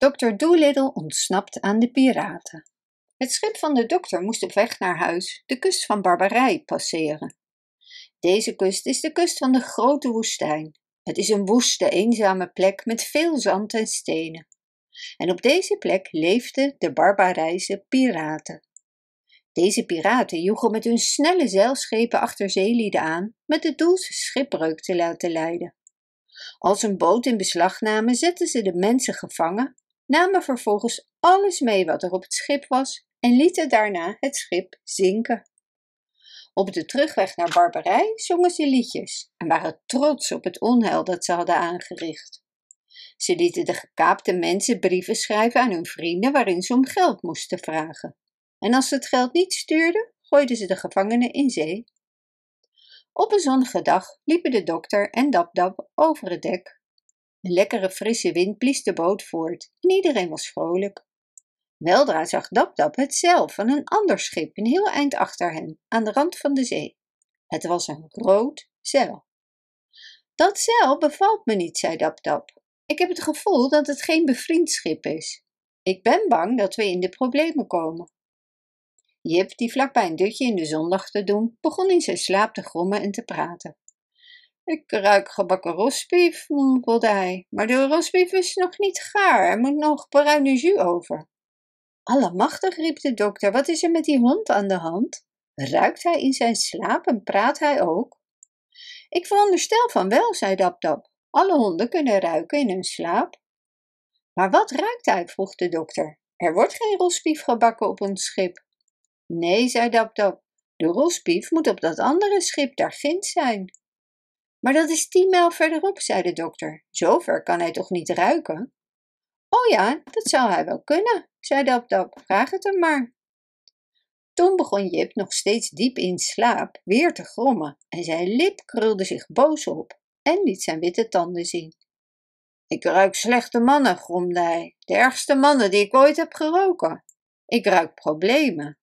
Dr. Doolittle ontsnapt aan de piraten. Het schip van de dokter moest op weg naar huis de kust van Barbarij passeren. Deze kust is de kust van de grote woestijn. Het is een woeste, eenzame plek met veel zand en stenen. En op deze plek leefden de Barbarijse piraten. Deze piraten joegen met hun snelle zeilschepen achter zeelieden aan, met het doel ze schipbreuk te laten leiden. Als een boot in beslag namen, zetten ze de mensen gevangen, namen vervolgens alles mee wat er op het schip was en lieten daarna het schip zinken. Op de terugweg naar Barbarij zongen ze liedjes en waren trots op het onheil dat ze hadden aangericht. Ze lieten de gekaapte mensen brieven schrijven aan hun vrienden waarin ze om geld moesten vragen. En als ze het geld niet stuurden, gooiden ze de gevangenen in zee. Op een zonnige dag liepen de dokter en Dab over het dek. Een lekkere frisse wind blies de boot voort en iedereen was vrolijk. Weldra zag Dab het zeil van een ander schip een heel eind achter hen, aan de rand van de zee. Het was een rood zeil. Dat zeil bevalt me niet, zei Dab Ik heb het gevoel dat het geen bevriend schip is. Ik ben bang dat we in de problemen komen. Jip, die vlakbij een dutje in de zon lag te doen, begon in zijn slaap te grommen en te praten. Ik ruik gebakken rosbief, mompelde hij, maar de rosbief is nog niet gaar, er moet nog bruine jus over. Allemachtig, riep de dokter, wat is er met die hond aan de hand? Ruikt hij in zijn slaap en praat hij ook? Ik veronderstel van wel, zei Dap. Alle honden kunnen ruiken in hun slaap. Maar wat ruikt hij? vroeg de dokter. Er wordt geen rosbief gebakken op ons schip. Nee, zei Dap de rosbief moet op dat andere schip daar ginds zijn. Maar dat is tien mijl verderop, zei de dokter. Zover kan hij toch niet ruiken? Oh ja, dat zou hij wel kunnen, zei Dap Vraag het hem maar. Toen begon Jip nog steeds diep in slaap weer te grommen en zijn lip krulde zich boos op en liet zijn witte tanden zien. Ik ruik slechte mannen, gromde hij, de ergste mannen die ik ooit heb geroken. Ik ruik problemen.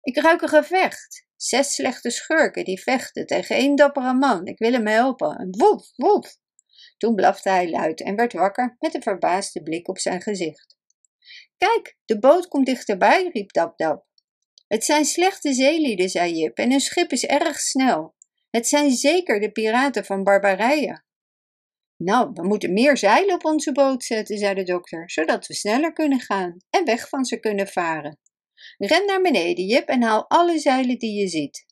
Ik ruik een gevecht. Zes slechte schurken die vechten tegen één dappere man. Ik wil hem helpen. En woef, woef. Toen blafte hij luid en werd wakker met een verbaasde blik op zijn gezicht. Kijk, de boot komt dichterbij, riep Dap Dap. Het zijn slechte zeelieden, zei Jip, en hun schip is erg snel. Het zijn zeker de piraten van Barbarije. Nou, we moeten meer zeilen op onze boot zetten, zei de dokter, zodat we sneller kunnen gaan en weg van ze kunnen varen. Ren naar beneden, Jip, en haal alle zeilen die je ziet.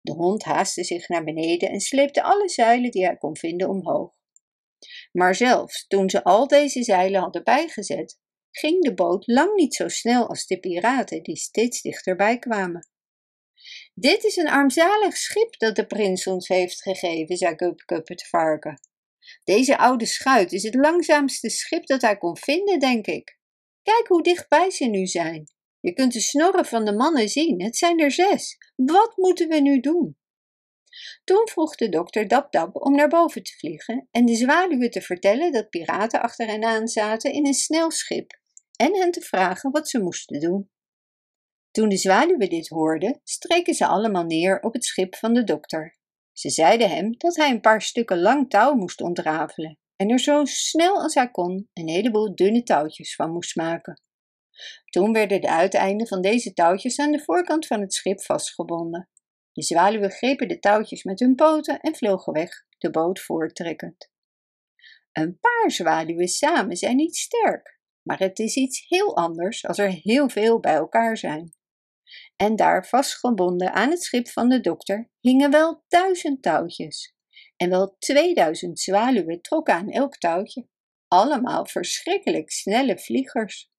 De hond haastte zich naar beneden en sleepte alle zeilen die hij kon vinden omhoog. Maar zelfs toen ze al deze zeilen hadden bijgezet, ging de boot lang niet zo snel als de piraten die steeds dichterbij kwamen. Dit is een armzalig schip dat de prins ons heeft gegeven, zei Gup het varken. Deze oude schuit is het langzaamste schip dat hij kon vinden, denk ik. Kijk hoe dichtbij ze nu zijn. Je kunt de snorren van de mannen zien, het zijn er zes. Wat moeten we nu doen? Toen vroeg de dokter Dab om naar boven te vliegen en de zwaluwen te vertellen dat piraten achter hen aan zaten in een snel schip en hen te vragen wat ze moesten doen. Toen de zwaluwen dit hoorden, streken ze allemaal neer op het schip van de dokter. Ze zeiden hem dat hij een paar stukken lang touw moest ontrafelen en er zo snel als hij kon een heleboel dunne touwtjes van moest maken. Toen werden de uiteinden van deze touwtjes aan de voorkant van het schip vastgebonden. De zwaluwen grepen de touwtjes met hun poten en vlogen weg, de boot voorttrekkend. Een paar zwaluwen samen zijn niet sterk, maar het is iets heel anders als er heel veel bij elkaar zijn. En daar vastgebonden aan het schip van de dokter hingen wel duizend touwtjes. En wel tweeduizend zwaluwen trokken aan elk touwtje. Allemaal verschrikkelijk snelle vliegers.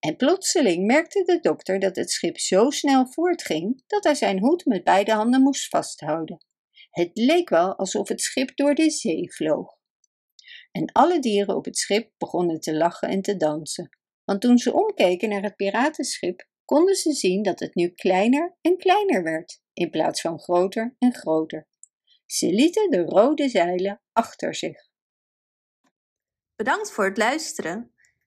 En plotseling merkte de dokter dat het schip zo snel voortging dat hij zijn hoed met beide handen moest vasthouden. Het leek wel alsof het schip door de zee vloog. En alle dieren op het schip begonnen te lachen en te dansen, want toen ze omkeken naar het piratenschip, konden ze zien dat het nu kleiner en kleiner werd, in plaats van groter en groter. Ze lieten de rode zeilen achter zich. Bedankt voor het luisteren.